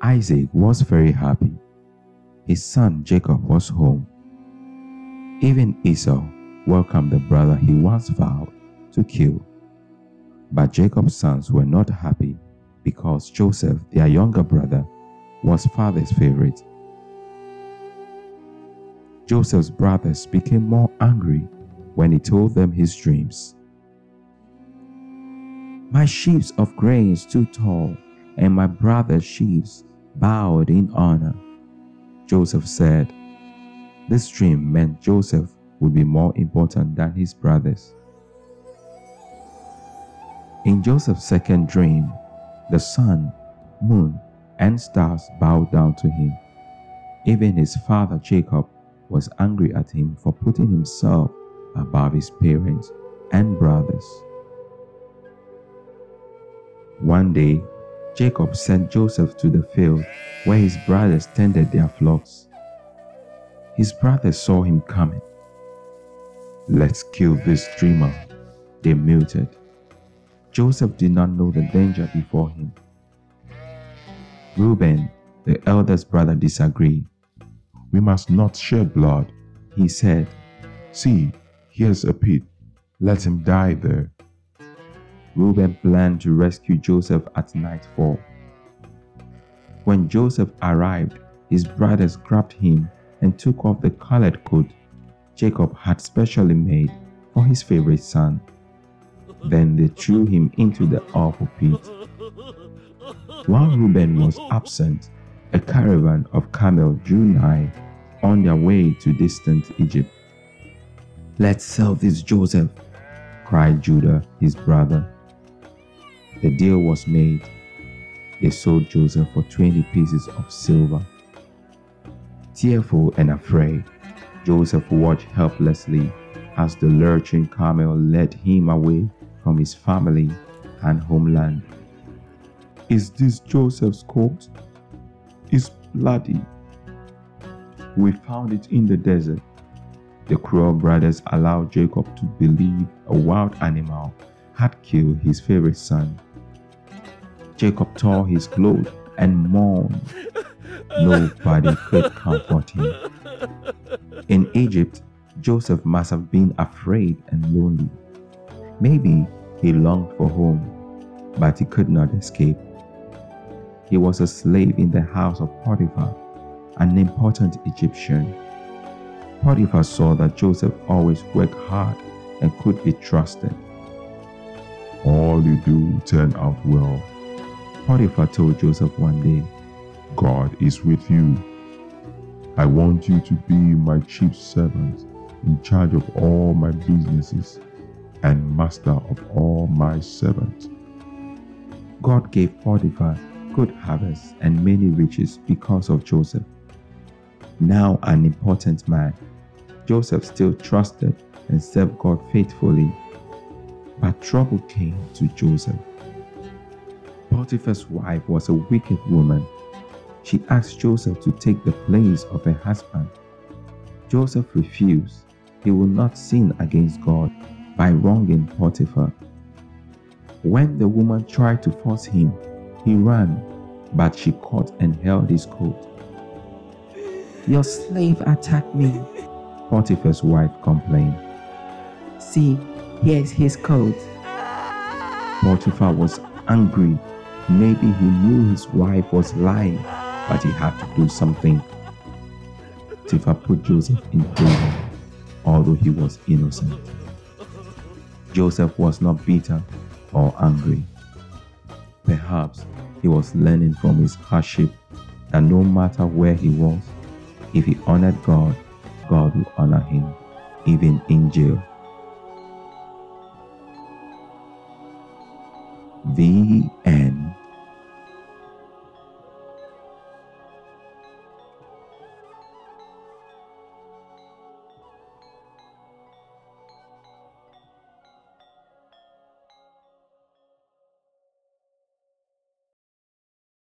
Isaac was very happy. His son Jacob was home. Even Esau welcomed the brother he once vowed to kill. But Jacob's sons were not happy because Joseph, their younger brother, was father's favorite. Joseph's brothers became more angry when he told them his dreams. My sheaves of grain too tall, and my brother's sheaves bowed in honor. Joseph said, This dream meant Joseph would be more important than his brothers. In Joseph's second dream, the sun, moon, and stars bowed down to him. Even his father Jacob was angry at him for putting himself above his parents and brothers. One day, Jacob sent Joseph to the field where his brothers tended their flocks. His brothers saw him coming. Let's kill this dreamer, they muted. Joseph did not know the danger before him. Reuben, the eldest brother, disagreed. We must not shed blood, he said. See, here's a pit. Let him die there. Reuben planned to rescue Joseph at nightfall. When Joseph arrived, his brothers grabbed him and took off the colored coat Jacob had specially made for his favorite son. Then they threw him into the awful pit. While Reuben was absent, a caravan of camels drew nigh on their way to distant Egypt. Let's sell this Joseph, cried Judah, his brother. The deal was made. They sold Joseph for 20 pieces of silver. Tearful and afraid, Joseph watched helplessly as the lurching camel led him away from his family and homeland. Is this Joseph's coat? It's bloody. We found it in the desert. The cruel brothers allowed Jacob to believe a wild animal had killed his favorite son. Jacob tore his clothes and mourned. Nobody could comfort him. In Egypt, Joseph must have been afraid and lonely. Maybe he longed for home, but he could not escape. He was a slave in the house of Potiphar, an important Egyptian. Potiphar saw that Joseph always worked hard and could be trusted. All you do turn out well, Potiphar told Joseph one day, God is with you. I want you to be my chief servant, in charge of all my businesses, and master of all my servants. God gave Potiphar good harvests and many riches because of Joseph. Now an important man, Joseph still trusted and served God faithfully. But trouble came to Joseph. Potiphar's wife was a wicked woman. She asked Joseph to take the place of her husband. Joseph refused. He would not sin against God by wronging Potiphar. When the woman tried to force him, he ran, but she caught and held his coat. Your slave attacked me, Potiphar's wife complained. See, here's his coat. Potiphar was angry Maybe he knew his wife was lying, but he had to do something. Tifa put Joseph in prison, although he was innocent. Joseph was not bitter or angry. Perhaps he was learning from his hardship that no matter where he was, if he honored God, God would honor him, even in jail. The.